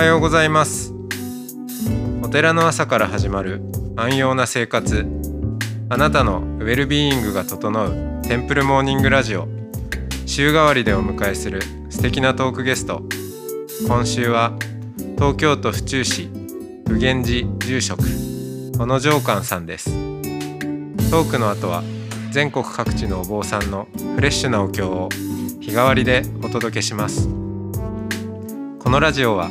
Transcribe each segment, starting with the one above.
はようございます。お寺の朝から始まる安養な生活。あなたのウェルビーイングが整うテンプルモーニングラジオ。週替わりでお迎えする素敵なトークゲスト。今週は東京都府中市普賢寺住職小野城寛さんです。トークの後は全国各地のお坊さんのフレッシュなお経を日替わりでお届けします。このラジオは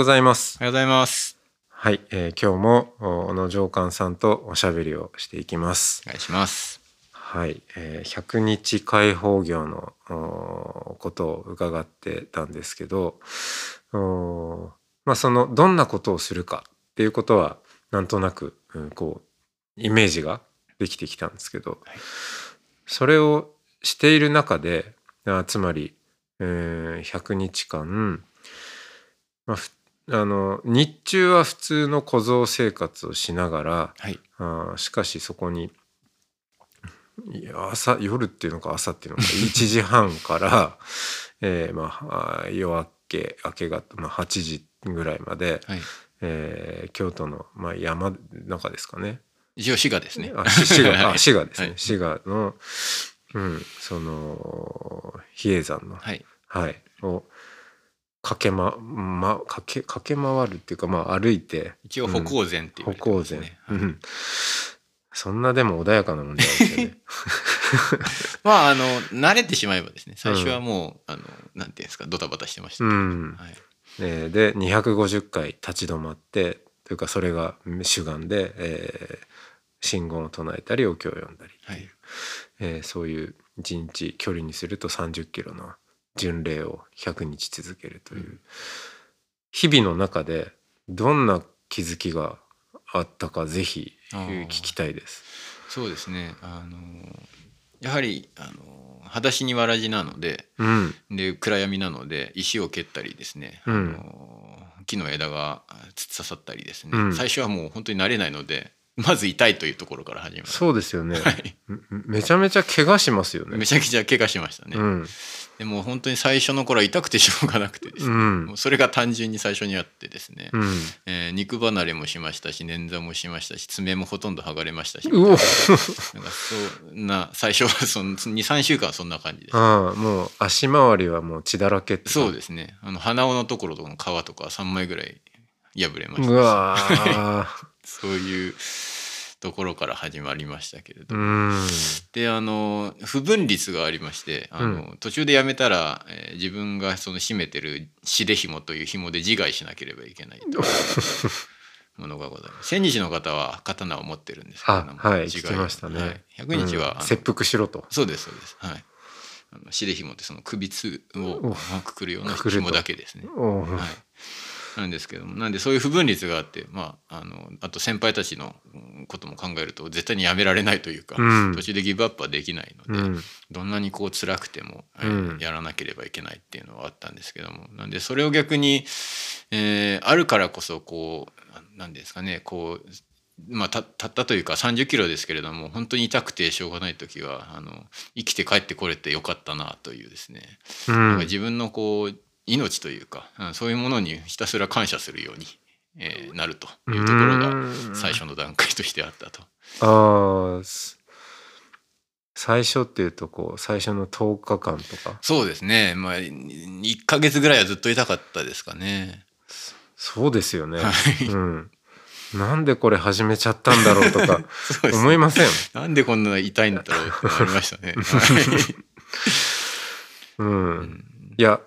ございますおはようございます。はい、えー今日もお小野城寛さんとおしゃべりをしていきますお願いします。はい、えー100日開放業のおことを伺ってたんですけどおまあそのどんなことをするかっていうことはなんとなく、うんこうイメージができてきたんですけど、はいそれをしている中であつまり、えー100日間、まあ、ふあの日中は普通の小僧生活をしながらはい。あーしかしそこにいや朝夜っていうのか朝っていうのか 1時半から、えーまあ夜明け明け方、まあ、8時ぐらいまで、はい。えー京都の、まあ、山中ですかね一応滋賀ですね。あし滋賀 あはい滋賀ですね、はい滋賀の、うん、その比叡山の、はい。はい、を駆け,、まま、駆け駆け回るっていうか、まあ、歩いて一応歩行前っていう、歩行前、ね。はいうん、そんなでも穏やかなもんじゃないですよね。まああの慣れてしまえばですね。最初はもう、あのなんていうんですかドタバタしてました。うんはい。えーで250回立ち止まってというかそれが主眼で、えー信号を唱えたりお経を読んだりはいえーそういう一日距離にすると30キロの巡礼を100日続けるという、うん。日々の中でどんな気づきがあったかぜひ聞きたいです。そうですね。あのやはりあの裸足にわらじなので、うん。で暗闇なので石を蹴ったりですね。うん。あの木の枝が突っ刺さったりですね、うん。最初はもう本当に慣れないのでまず痛いというところから始まるそうですよね、はい。めめちゃめちゃ怪我しますよね。めちゃくちゃ怪我しましたね、うん。でも本当に最初の頃は痛くてしょうがなくてですね、うん。それが単純に最初にあってですね、うん。えー肉離れもしましたし捻挫もしましたし爪もほとんど剥がれましたし。うお。なんかそんな最初はその23週間はそんな感じですああもう足回りはもう血だらけってそうですね。あの鼻緒のところとかの皮とか3枚ぐらい破れましたし。うわー。そういうところから始まりましたけれど、うん。であの不分率がありましてあの、途中でやめたら、えー自分がその締めてるしで紐という紐で自害しなければいけないという ものがございます。千日の方は刀を持ってるんですけれどもあはい自害聞きましたね。はい、100日は、うん。切腹しろと。そうですそうです。はい。あのしで紐ってその首つをおくくるような紐だけですね。はい、なんですけども。なんでそういう不分率があって、まあ、あのあと先輩たちのうんことも考えると絶対にやめられないというか、うん。途中でギブアップはできないので、うん。どんなにこう辛くても、やらなければいけないっていうのはあったんですけども。なんでそれを逆に、えーあるからこそこうなんですかねこうまあ、たたったというか30キロですけれども本当に痛くてしょうがない時はあの生きて帰ってこれてよかったなというですね、うなん自分のこう命というか、うんそういうものにひたすら感謝するように、えーなるというところが最初の段階としてあったと。ああす最初っていうとこう最初の10日間とか？そうですね。まあ1ヶ月ぐらいはずっと痛かったですかね。そうですよね、はい。うん、なんでこれ始めちゃったんだろうとか そうです思いません、なんでこんな痛いんだろうってなりましたね。はい。うん。うん。いや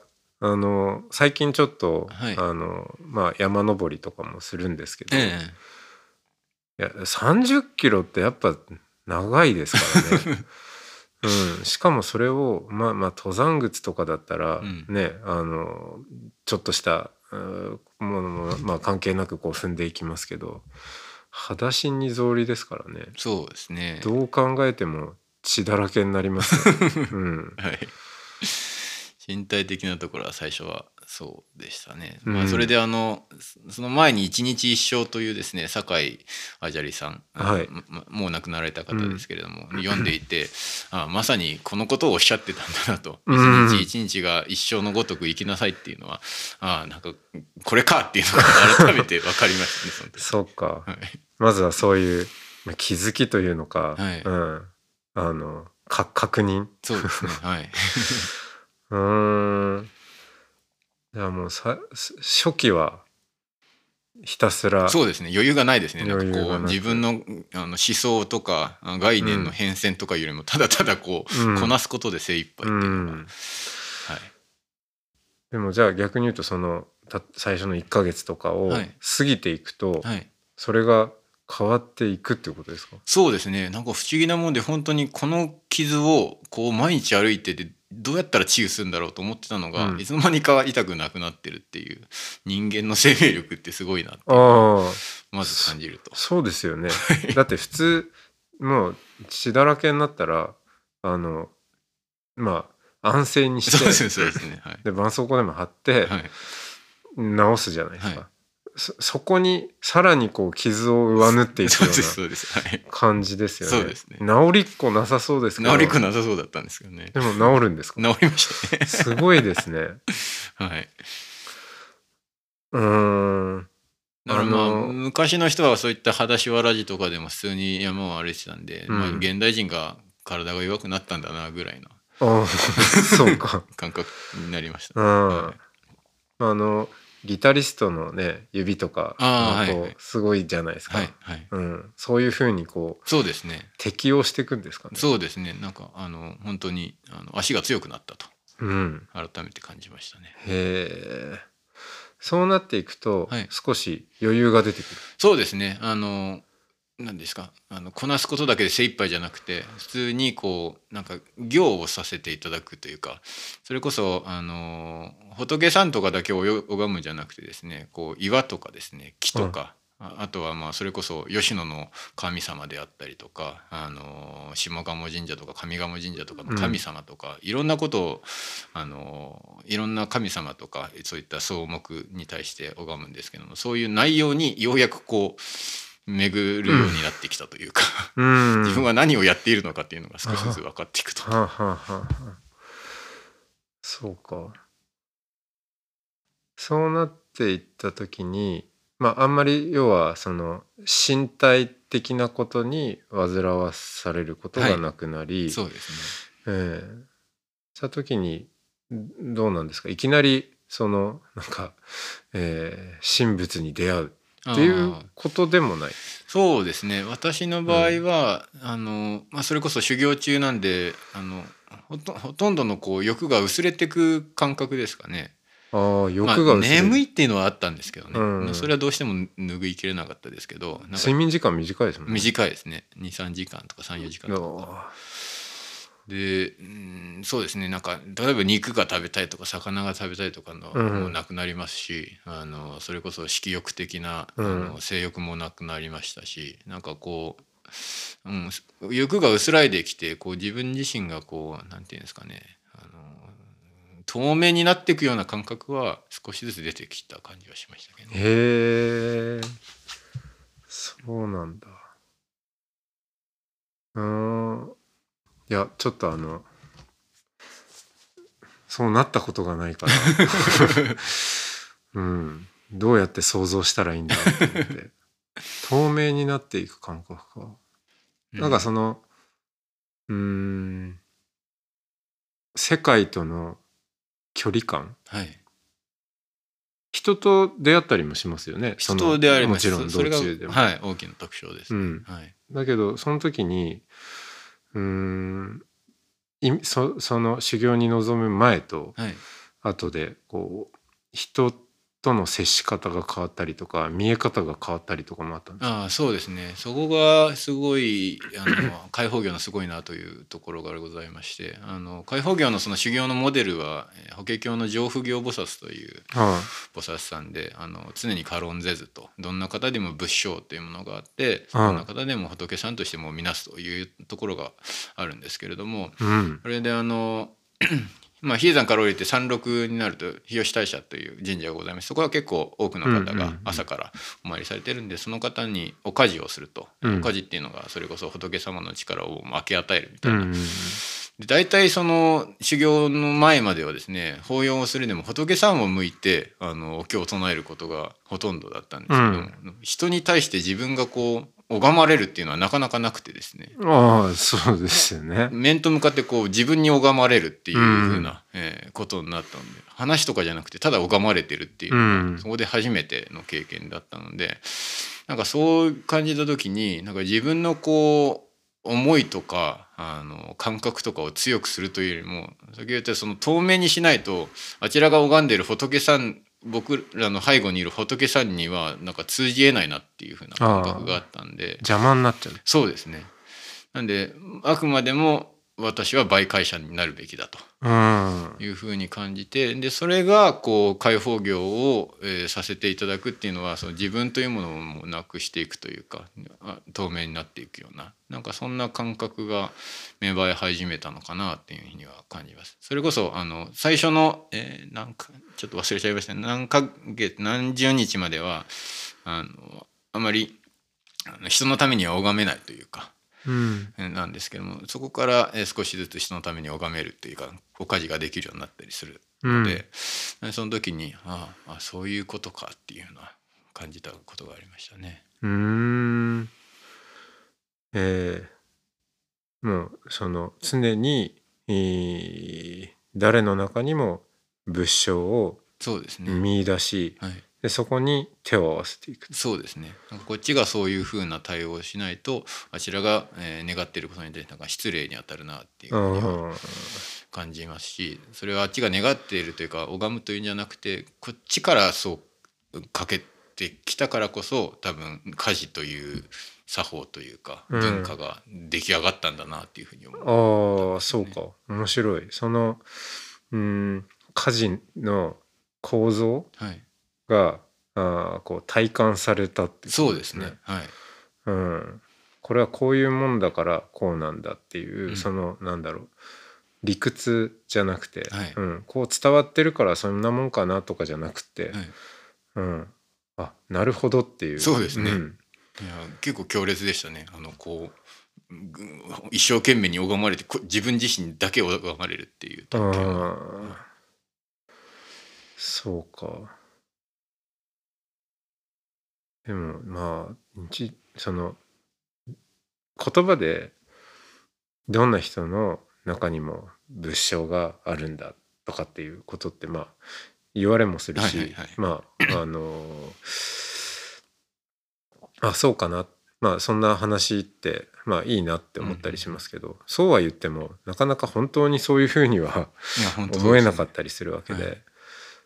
あの最近ちょっと、はい。あのまあ、山登りとかもするんですけど、えいや30キロってやっぱ長いですからね。うん、しかもそれをまあまあ登山靴とかだったらうん。ね、あのちょっとしたうんものも、まあ、関係なくこう踏んでいきますけど裸足に草履ですからね。そうですね。どう考えても血だらけになりますよ、うん、はい身体的なところは最初はそうでしたね、うん。まあ、それであのその前に「一日一生」というですね酒井あじゃりさん、はい。まもう亡くなられた方ですけれども、読んでいてあまさにこのことをおっしゃってたんだなと「うん。一日一日が一生のごとく生きなさい」っていうのはあなんかこれかっていうのが改めて分かりましたねその時。そうか。はい。まずはそういうまあ気づきというのか、はい。うん、あのか確認。そうですね。はい うーん。じゃあもうさ初期はひたすらそうですね。余裕がないですね。なんかこう自分のあの思想とかあ概念の変遷とかよりもただただこう、うん。こなすことで精一杯っていうのが、うん。はい、でもじゃあ逆に言うとそのた最初の1ヶ月とかをはい。過ぎていくと、はい、それが変わっていくっていうことですか？そうですね。なんか不思議なもんで本当にこの傷をこう毎日歩いててどうやったら治癒するんだろうと思ってたのが、うん。いつの間にか痛くなくなってるっていう人間の生命力ってすごいなってああ。まず感じると。そうですよね。だって普通もう血だらけになったらあのまあ安静にしてそうですね。はい。で絆創膏でも貼ってはい。治すじゃないですか、はいそそこにさらにこう傷を上縫っていくような感じですよね。そうですね。治りっこなさそうですけど。治りっこなさそうだったんですけどね。でも治るんですか？治りましたね。すごいですね。はい。うーん。だからまあ昔の人はそういった裸足わらじとかでも普通に山を歩いてたんで、うん。まあ、現代人が体が弱くなったんだなぐらいのああそうか。感覚になりました、うんはい。あのギタリストのね指とかこうすごいじゃないですか、はいはい。うん、そういうふうにこうそうですね。適応していくんですかね。そうですね。なんかあの本当にあの足が強くなったと。うん、改めて感じましたね。へえそうなっていくと、はい。少し余裕が出てくる。そうですね。あの何ですか？あのこなすことだけで精一杯じゃなくて普通にこうなんか行をさせていただくというかそれこそあの仏さんとかだけを拝むんじゃなくてですねこう岩とかですね木とか、ああとはまあそれこそ吉野の神様であったりとかあの下鴨神社とか上賀茂神社とかの神様とか、いろんなことをあのいろんな神様とかそういった草木に対して拝むんですけどもそういう内容にようやくこう巡るようになってきたというか、うん。自分は何をやっているのかっていうのが少しずつ分かっていくと。はあ、はあはそうか。そうなっていった時にまああんまり要はその身体的なことに煩わされることがなくなり、そうですええ。した時にんどうなんですか？いきなりそのなんか、えー神仏に出会う。ね。っていうことでもない。そうですね私の場合は、あのまあ、それこそ修行中なんであのほとほとんどのこう欲が薄れてく感覚ですかね。ああ欲まあ、が薄れる、眠いっていうのはあったんですけどね、うんそれはどうしても拭いきれなかったですけど睡眠時間短いですもんね。短いですね23時間とか34時間とか。あで、うん、そうですね。なんか例えば肉が食べたいとか魚が食べたいとかのうん。もうなくなりますし、あのそれこそ色欲的な、うん。あの性欲もなくなりましたしなんかこう、うん、欲が薄らいできてこう自分自身がこうなんていうんですかねあの透明になっていくような感覚は少しずつ出てきた感じがしましたけどね。へえそうなんだ。うーんいやちょっとあのそうなったことがないから。うん。どうやって想像したらいいんだろうと思って。透明になっていく感覚か。なんかそのうーん世界との距離感。はい、人と出会ったりもしますよね。人であります。もちろん道中でも、はい、大きな特徴です。うん、はい。だけどその時にうーん。いそその修行に臨む前とはい。後でこう人との接し方が変わったりとか見え方が変わったりとかもあったんですああそうですね。そこがすごいあの 開放業のすごいなというところがございましてあの開放業のその修行のモデルはえー法華経の上不行菩薩というは菩薩さんであの常に軽んぜずとどんな方でも仏性というものがあってうんどんな方でも仏さんとしても見なすというところがあるんですけれどもいうん。それであのまあ比叡山から降りて山麓になると日吉大社という神社がございましてそこは結構多くの方がうんうんうん朝からお参りされてるんでその方にお家事をすると、うん。お家事っていうのがそれこそ仏様の力を分け与えるみたいな、うんうんで大体その修行の前まではですね法要をするでも仏さんを向いてあのお経を唱えることがほとんどだったんですけども、人に対して自分がこう拝まれるっていうのはなかなかなくてですね。ああそうですよね。面と向かってこう自分に拝まれるっていう風な、えーことになったので話とかじゃなくてただ拝まれてるっていううん。そこで初めての経験だったのでなんかそう感じた時になんか自分のこう思いとかあの感覚とかを強くするというよりも先ほど言ったその透明にしないとあちらが拝んでる仏さん僕らの背後にいる仏さんにはなんか通じえないなっていう風な感覚があったんで。邪魔になっちゃう。そうですね。なんであくまでも私は媒介者になるべきだと。うん。いうふうに感じてでそれがこう開放業を、えーさせていただくっていうのはその自分というものをなくしていくというかあ透明になっていくようななんかそんな感覚が芽生え始めたのかなっていうふうには感じます。それこそあの最初の、えーなんかちょっと忘れちゃいましたね。何ヶ月何十日まではあのあまり人のためには拝めないというかうん。えーなんですけどもそこからえー少しずつ人のために拝めるっていうかお家事ができるようになったりするうんので、えその時にああそういうことかっていうのは感じたことがありましたね。うーん。えーもうその常に、えー誰の中にも仏性をそうですね、見出しはい、でそこに手を合わせていく。そうですね。こっちがそういうふうな対応をしないとあちらが、えー願っていることに対してなんか失礼に当たるなっていうふうに感じますしそれはあっちが願っているというか拝むというんじゃなくてこっちからそうかけてきたからこそ多分家事という作法というかうん。文化が出来上がったんだなっていうふうに思う。ああそうか。面白い。そのうん家事の構造はい、があーこう体感されたっていそうですね。はい。うん、これはこういうもんだからこうなんだっていう、うん。そのなんだろう。理屈じゃなくて、はい。うん、こう伝わってるからそんなもんかなとかじゃなくて、はい。うん、あなるほどっていう。そうですね。ん。いや結構強烈でしたね。あのこうぐ一生懸命に拝まれてこ自分自身だけ拝まれるっていう体験はあーそうか。でもまあ日その言葉でどんな人の中にも仏性があるんだとかっていうことってまあ言われもするし、はいはいはい。まああのあそうかな。まあそんな話ってまあいいなって思ったりしますけど、そうは言ってもなかなか本当にそういうふうには思えなかったりするわけで、はい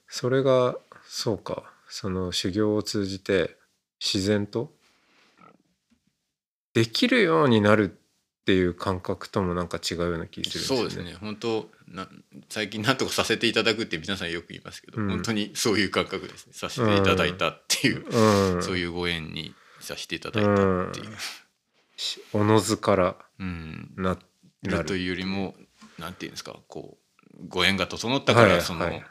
それがそうか。その修行を通じて自然とできるようになるっていう感覚ともなんか違うような気がするんですよね。そうですね。本当な最近なんとかさせていただくって皆さんよく言いますけど、うん。本当にそういう感覚ですね。させていただいたっていう、うん、そういうご縁にさせていただいたっていう、しおのずからうん。ななる。というよりもなんていうんですかこうご縁が整ったから、はいそのはい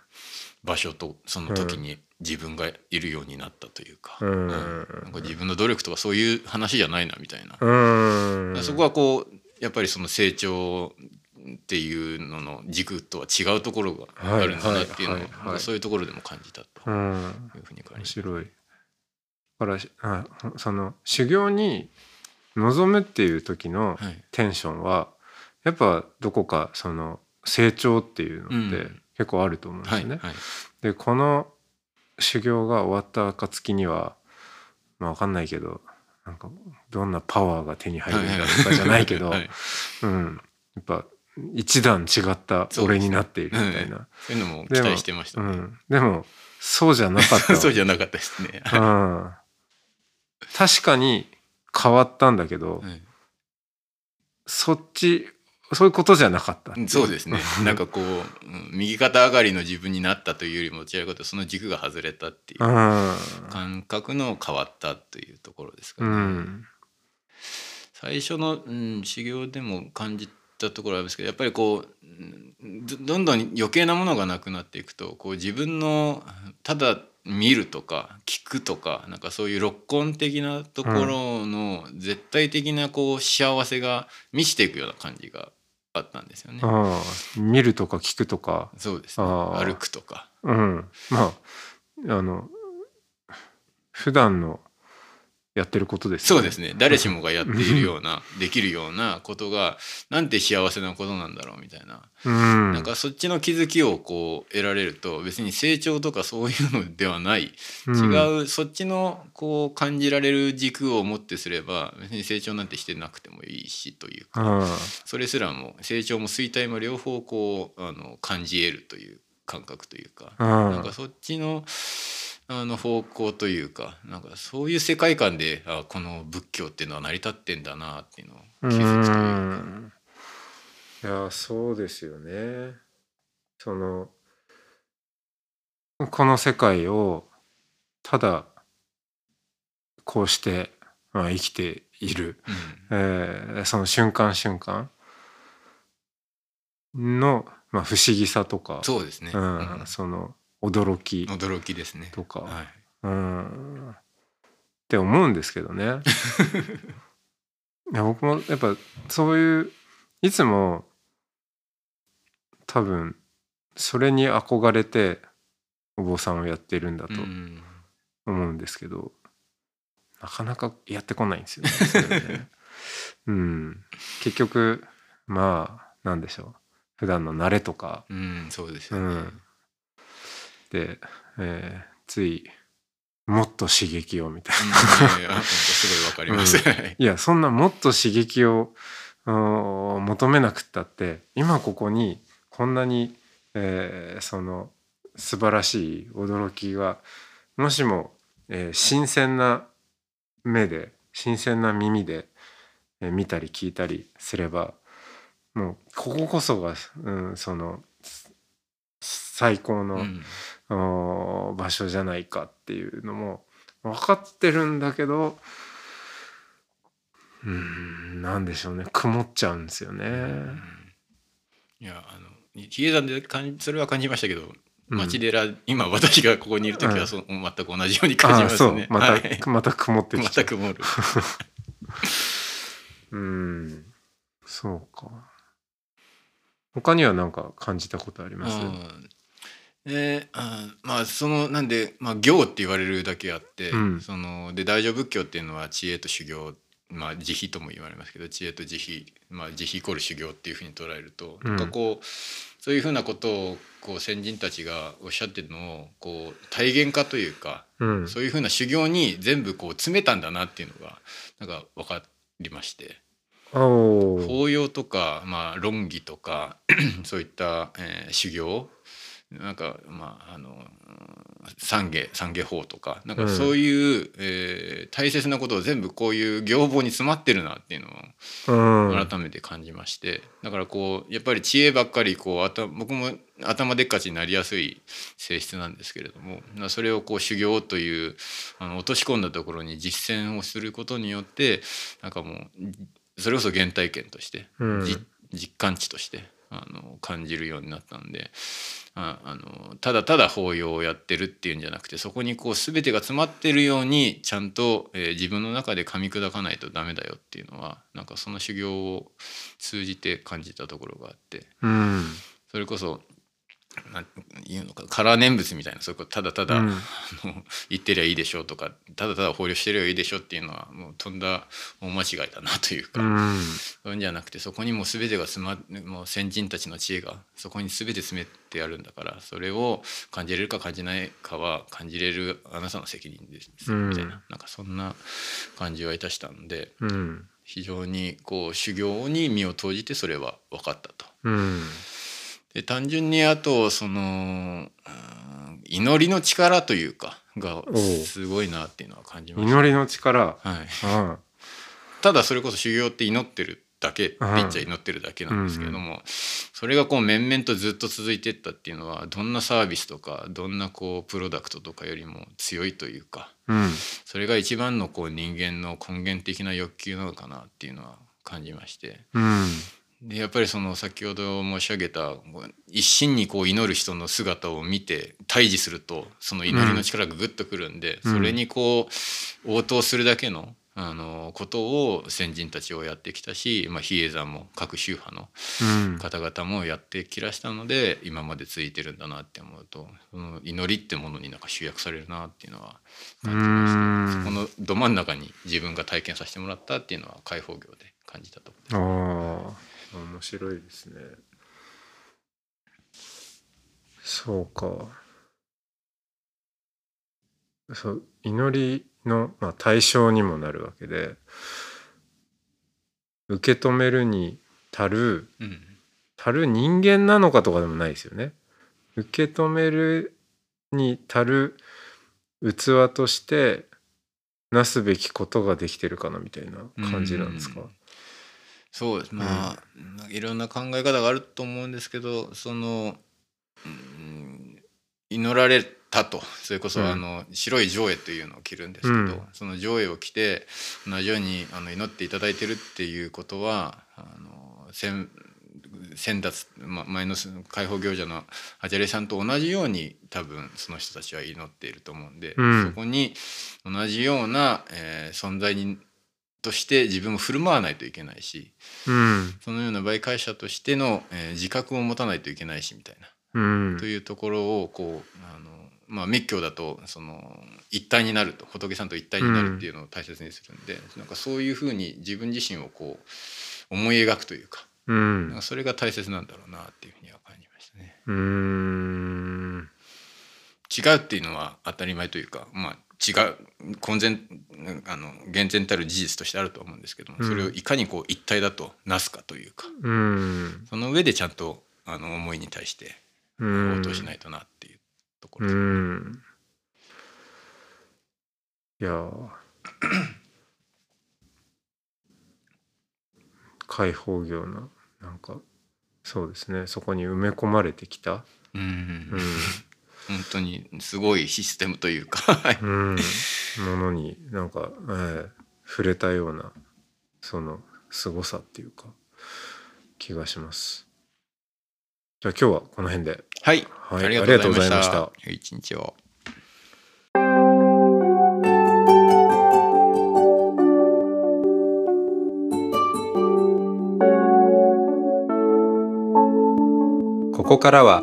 場所とその時に自分がいるようになったというか,、うん。なんか自分の努力とかそういう話じゃないなみたいな、うん。そこはこうやっぱりその成長っていうのの軸とは違うところがあるんだなっていうのを、はい。はい。はい。はいそういうところでも感じたとうんいうふうに感じ面白い。だからしあその修行に臨むっていう時のはい。テンションはやっぱどこかその成長っていうのってうん結構あると思うんですよね。はいはい。でこの修行が終わった暁にはまあ分かんないけどなんかどんなパワーが手に入るんだとかじゃないけど、はいうん、やっぱ一段違った俺になっているみたいな。そうい。うのも期待してましたね。うん、でもそうじゃなかった そうじゃなかったですね。うん、確かに変わったんだけど、はい。そっちそういうことじゃなかったそうですね。なんかこう、うん右肩上がりの自分になったというよりもどちらかというとその軸が外れたっていううん感覚の変わったというところですかうね。ん最初の、うん、修行でも感じたところはあるんですけどやっぱりこううんどどんどん余計なものがなくなっていくとこう自分のただ見るとか聞くとかなんかそういう六根的なところの絶対的なこう幸せが満ちていくような感じがあったんですよね。見るとか聞くとかそうですね歩くとか。うんまああの普段のやってることですそうですね。誰しもがやっているような できるようなことがなんて幸せなことなんだろうみたいな。うん。なんかそっちの気づきをこう得られると別に成長とかそういうのではない。うん。違うそっちのこう感じられる軸をもってすれば別に成長なんてしてなくてもいいしというかあそれすらも成長も衰退も両方こうあの感じ得るという感覚というかあなんかそっちのあの方向というかなんかそういう世界観であこの仏教っていうのは成り立ってんだなっていうのをう気づくというか。ん。いやそうですよね。そのこの世界をただこうして、まあ、生きている、えーその瞬間瞬間の、まあ、不思議さとか。そうですね、うん。うん。その驚き。驚きですね。とか、はい。うん。って思うんですけどね。いや僕もやっぱそういういつも多分それに憧れてお坊さんをやってるんだとうん。思うんですけど、なかなかやってこないんですよね。ね。うん、結局まあなんでしょう。普段の慣れとか。うん、そうですよね。うんで、えーついもっと刺激をみたいな。うんいやいやすごいわかります。はいいやそんなもっと刺激を求めなくったって今ここにこんなに、えーその素晴らしい驚きがもしも、えー新鮮な目で新鮮な耳で、えー見たり聞いたりすればもうこここそが、うん、その最高の、うんお場所じゃないかっていうのも分かってるんだけどうーんなんでしょうね曇っちゃうんですよね。いやあの比叡山で感じそれは感じましたけどうん町寺、今私がここにいる時はそう、全く同じように感じますね。また、はいまた曇ってきちゃう。全くもる。うんそうか。他には何か感じたことあります？うんであまあそのなんで、まあ、行って言われるだけあって、うん。そので大乗仏教っていうのは知恵と修行まあ慈悲とも言われますけど知恵と慈悲、まあ、慈悲イコール修行っていうふうに捉えると、うん。なんかこうそういうふうなことをこう先人たちがおっしゃってるのをこう体現化というか、うん。そういうふうな修行に全部こう詰めたんだなっていうのがなんか分かりまして。法要とか、まあ、論議とか そういった、えー修行なんかまああのうん懺悔懺悔法とかなんかうん。そういう、えー大切なことを全部こういう行法に詰まってるなっていうのをうん。改めて感じまして、だからこうやっぱり知恵ばっかりこう頭僕も頭でっかちになりやすい性質なんですけれどもまあそれをこう修行というあの落とし込んだところに実践をすることによってなんかもうそれこそ原体験として、うん。じ実感値としてあの感じるようになったんでああのただただ法要をやってるっていうんじゃなくてそこにこう全てが詰まってるようにちゃんと、えー自分の中で噛み砕かないとダメだよっていうのはなんかその修行を通じて感じたところがあってうん。それこそなん言うのかカラー念仏みたいなそういうことただただ、うん言ってりゃいいでしょうとかただただ法要してりゃいいでしょっていうのはもうとんだ大間違いだなというか。うんそういうんじゃなくてそこにもう全てが詰まもう先人たちの知恵がそこに全て詰めてあるんだからそれを感じれるか感じないかは感じれるあなたの責任ですうんみたいななんかそんな感じはいたしたんでうん非常にこう修行に身を投じてそれは分かったと。うんで単純にあとその祈りの力というかがすごいなっていうのは感じました。祈りの力、はい、うん、ただそれこそ修行って祈ってるだけって言っちゃ祈ってるだけなんですけれども、それがこう面々とずっと続いてったっていうのはどんなサービスとかどんなこうプロダクトとかよりも強いというか、うん、それが一番のこう人間の根源的な欲求なのかなっていうのは感じまして。うんでやっぱりその先ほど申し上げた一心にこう祈る人の姿を見て対峙するとその祈りの力がグッとくるんで、それにこう応答するだけのあのことを先人たちをやってきたし、まあ、比叡山も各宗派の方々もやってきらしたので、今まで続いてるんだなって思うとその祈りってものになんか集約されるなっていうのは感じましたそこのど真ん中に自分が体験させてもらったっていうのは開放業で感じたとああ面白いですね。そうか。そう祈りの、まあ、対象にもなるわけで受け止めるに足る、うん、足る人間なのかとかでもないですよね。受け止めるに足る器としてなすべきことができてるかなみたいな感じなんですか、うん、そうですまあ、うん、いろんな考え方があると思うんですけどその、うん、祈られたと。それこそあの、白い上映というのを着るんですけど、うん、その上映を着て同じようにあの祈っていただいてるっていうことはあの先先達、ま、前の解放行者のアジャレさんと同じように多分その人たちは祈っていると思うんで、うん、そこに同じような、えー、存在にとして自分も振る舞わないといけないし、うん、そのような媒介者としての、えー、自覚を持たないといけないしみたいな、うん、というところをこうあのまあ、密教だとその一体になると仏さんと一体になるっていうのを大切にするんで、うん、なんかそういうふうに自分自身をこう思い描くというか,、うん、なんかそれが大切なんだろうなっていうふうには感じましたね。うん違うっていうのは当たり前というか、まあ、違う混然あの厳然たる事実としてあると思うんですけども、それをいかにこう一体だとなすかというか、うん、その上でちゃんとあの思いに対して応答しないとなっていう。ところうん。いや開 放業のなんかそうですね。そこに埋め込まれてきた、うん、うん、本当にすごいシステムというかうん、ものになんか、えー、触れたようなその凄さっていうか気がします。じゃあ今日はこの辺で。はい。はい、ありがとうございました。一日を。ここからは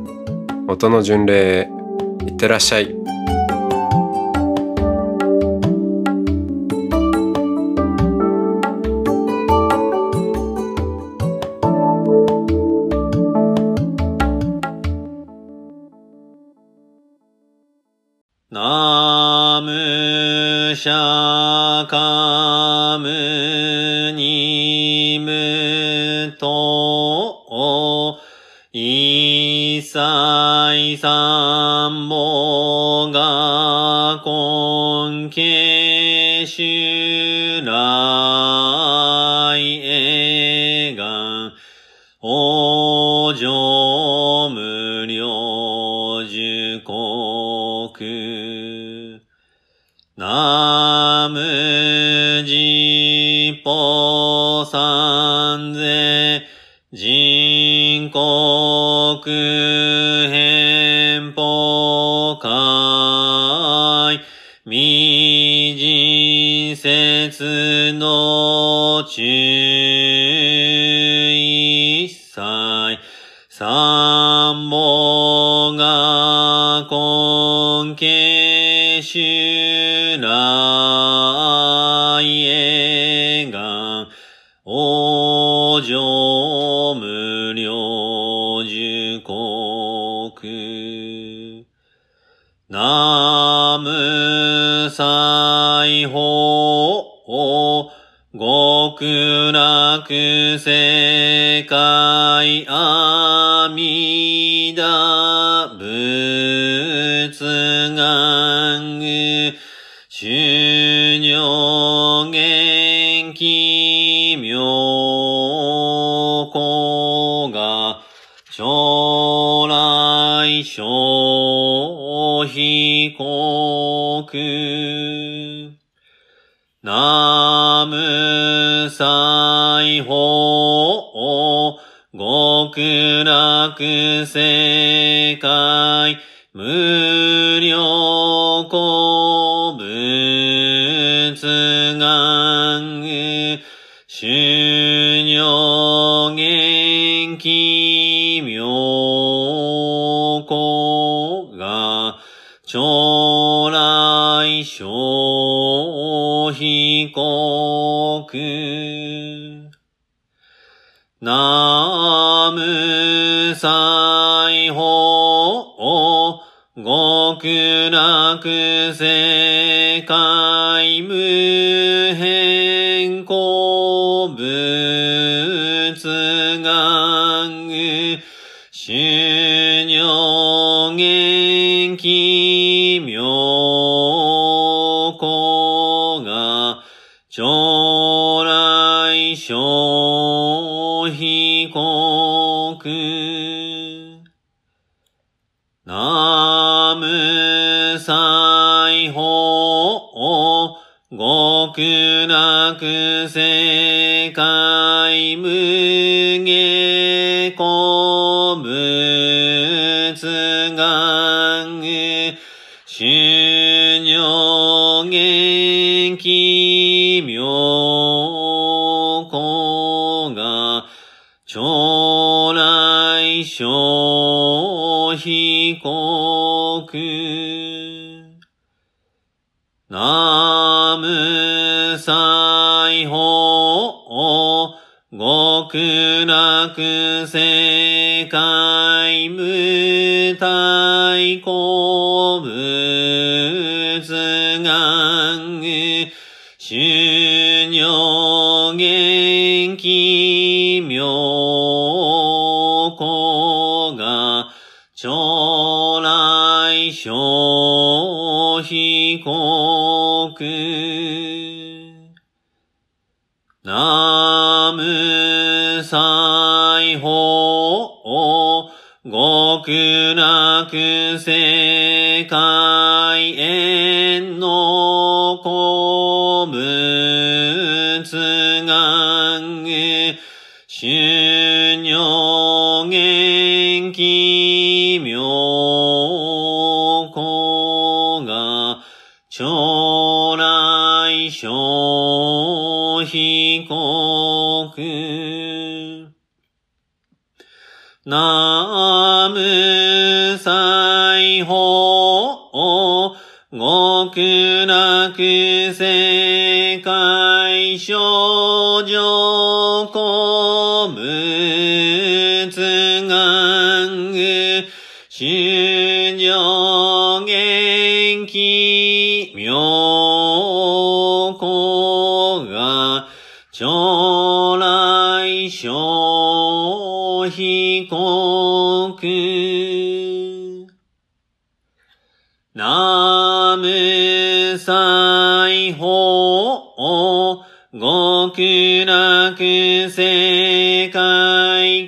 音の巡礼へいってらっしゃい。無西方極楽世界阿弥陀仏願修行元気妙高が将来小裁法極楽世界。無料古南無西方極楽世界。来小非国南無西方極楽世界無体古仏願修行元気妙。来小非国南無西方極楽世来小非国。南無西方極楽世界少女古仏願具修行元気世界会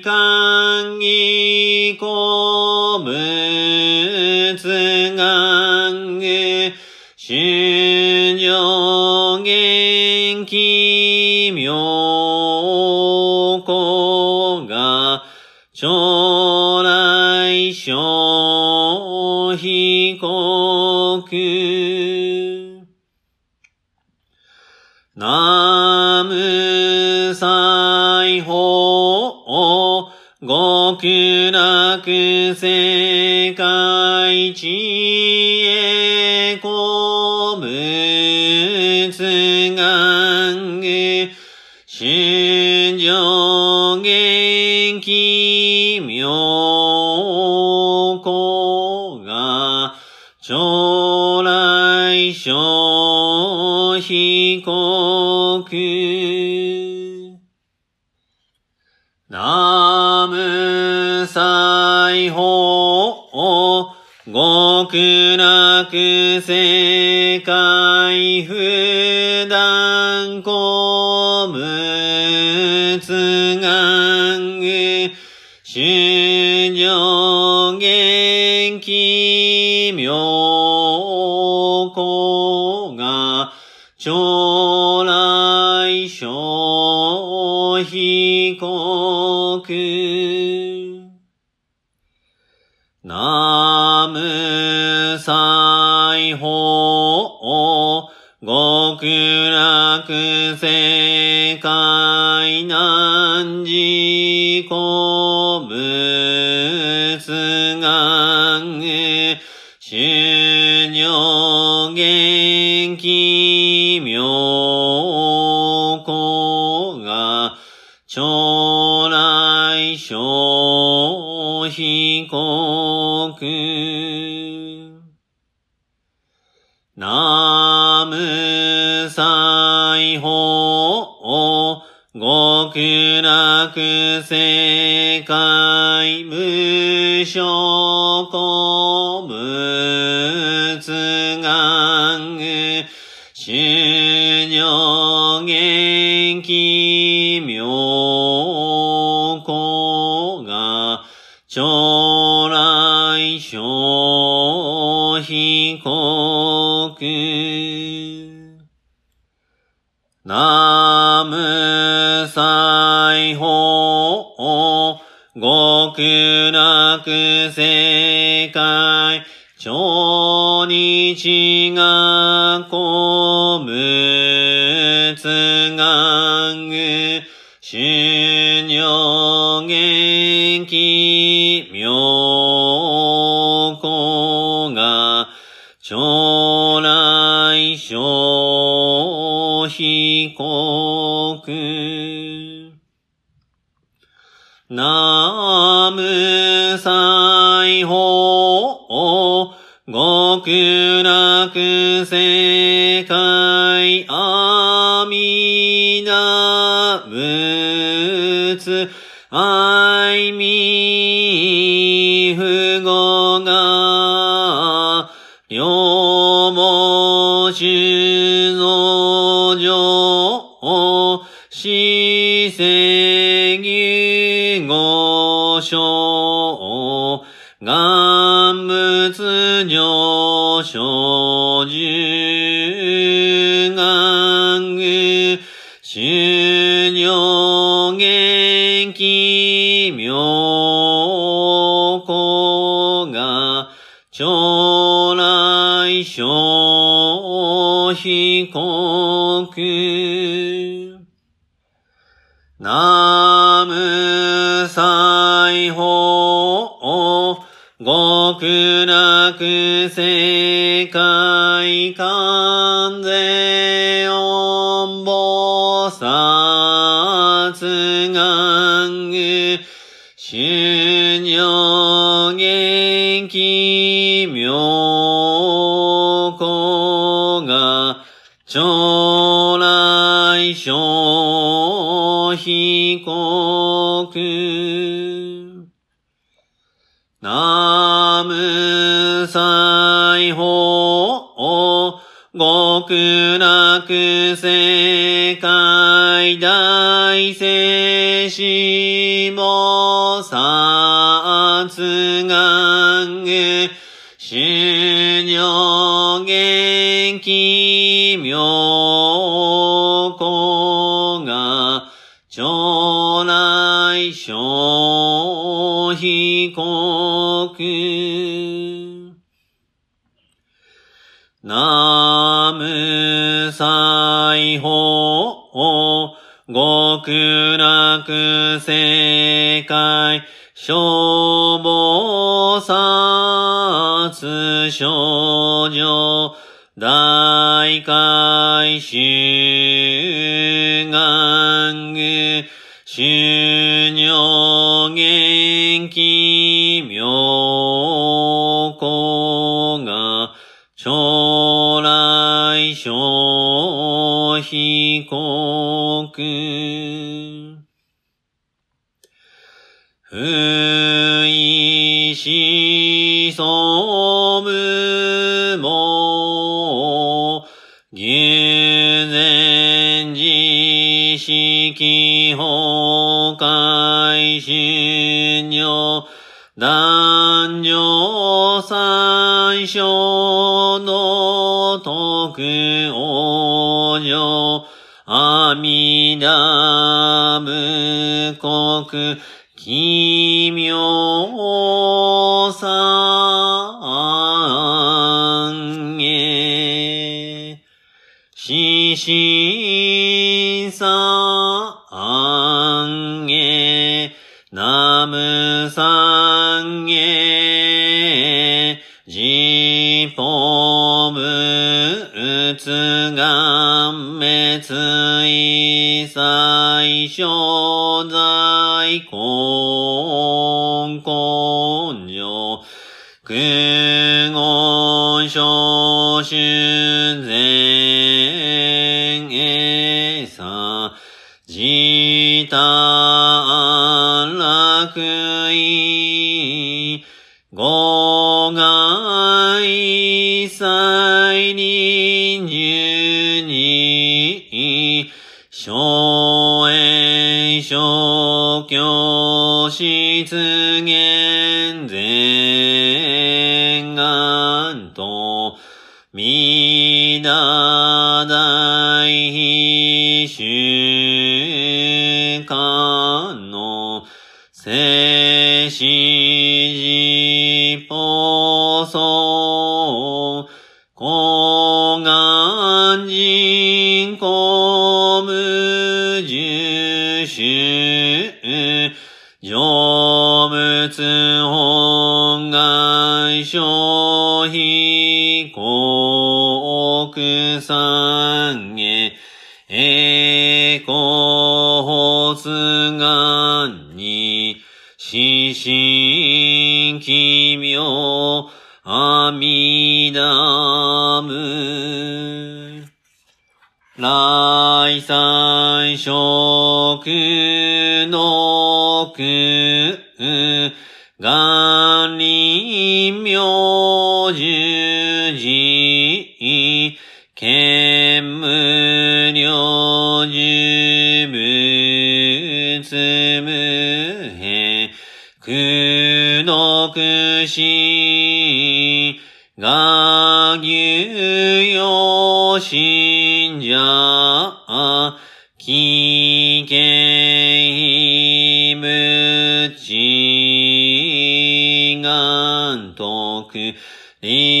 議公高が将小被告ナムサイホ極楽世界無所古物願。具春上元気極楽世界超日が古物願具春上元気妙高が将来小被告ナ極楽世界阿弥陀仏ナムサイホ極楽世界完全音菩薩願具春上元気被告ナムサイホ極楽世界大聖子菩薩願具春上元気妙小被告ナムサイホ極楽世界消防殺少女大海修願具。修来小被告不意しそむも、牛前自式崩壊春女、男女三章の徳王女、阿弥陀無国、奇妙三へ、死神三うつが滅意最小在根根性。苦言小修来三食の苦願臨明十字見無量寿仏無変苦の苦しが牛よし信者危険無知願徳。陸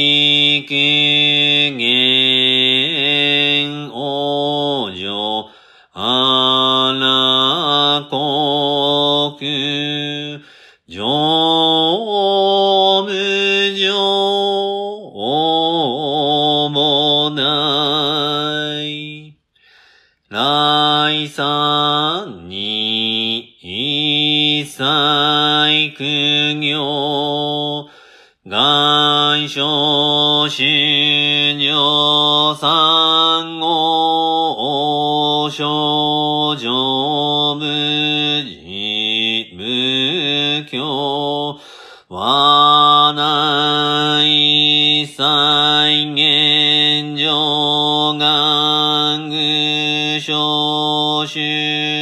はない再現上願具小修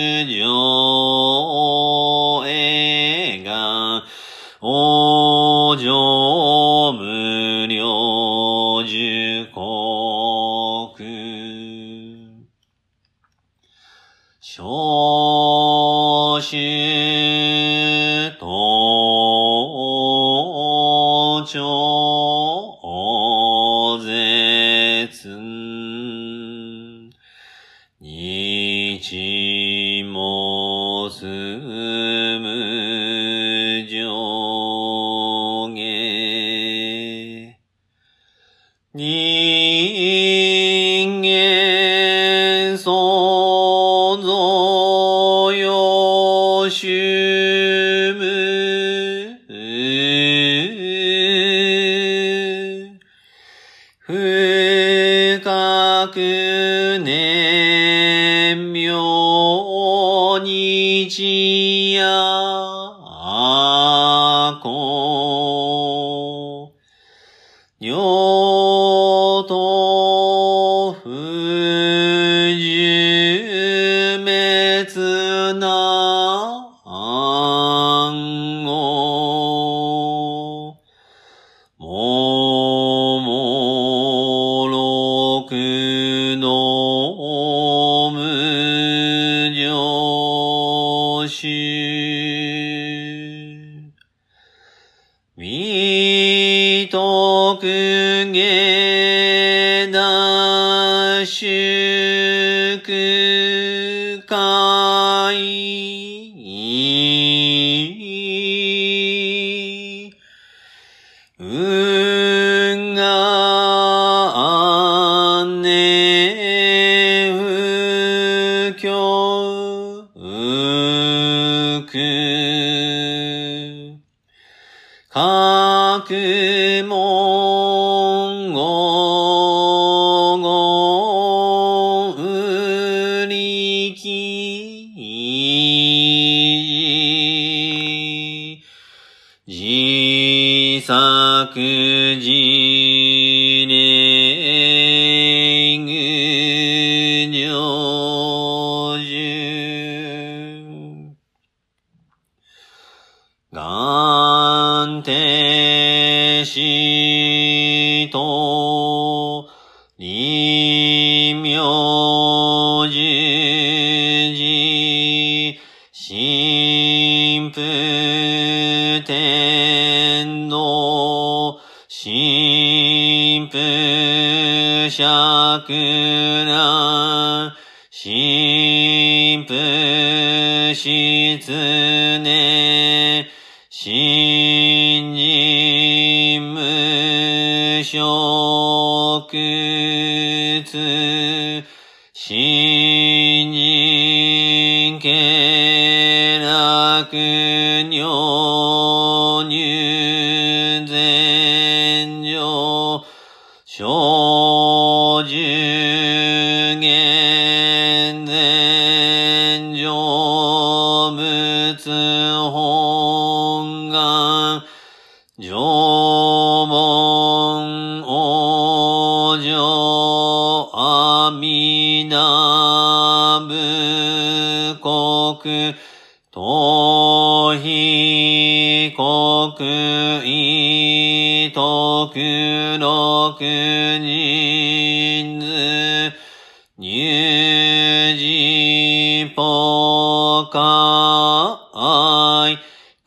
滅釈な、神父失念、新人無償。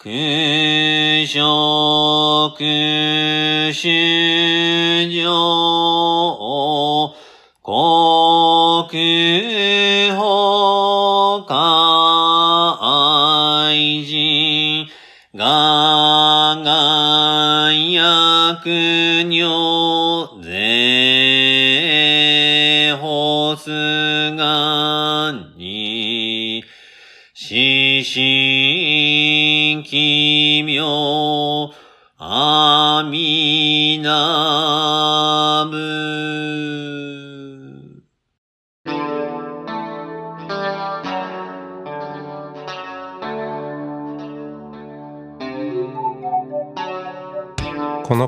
空食し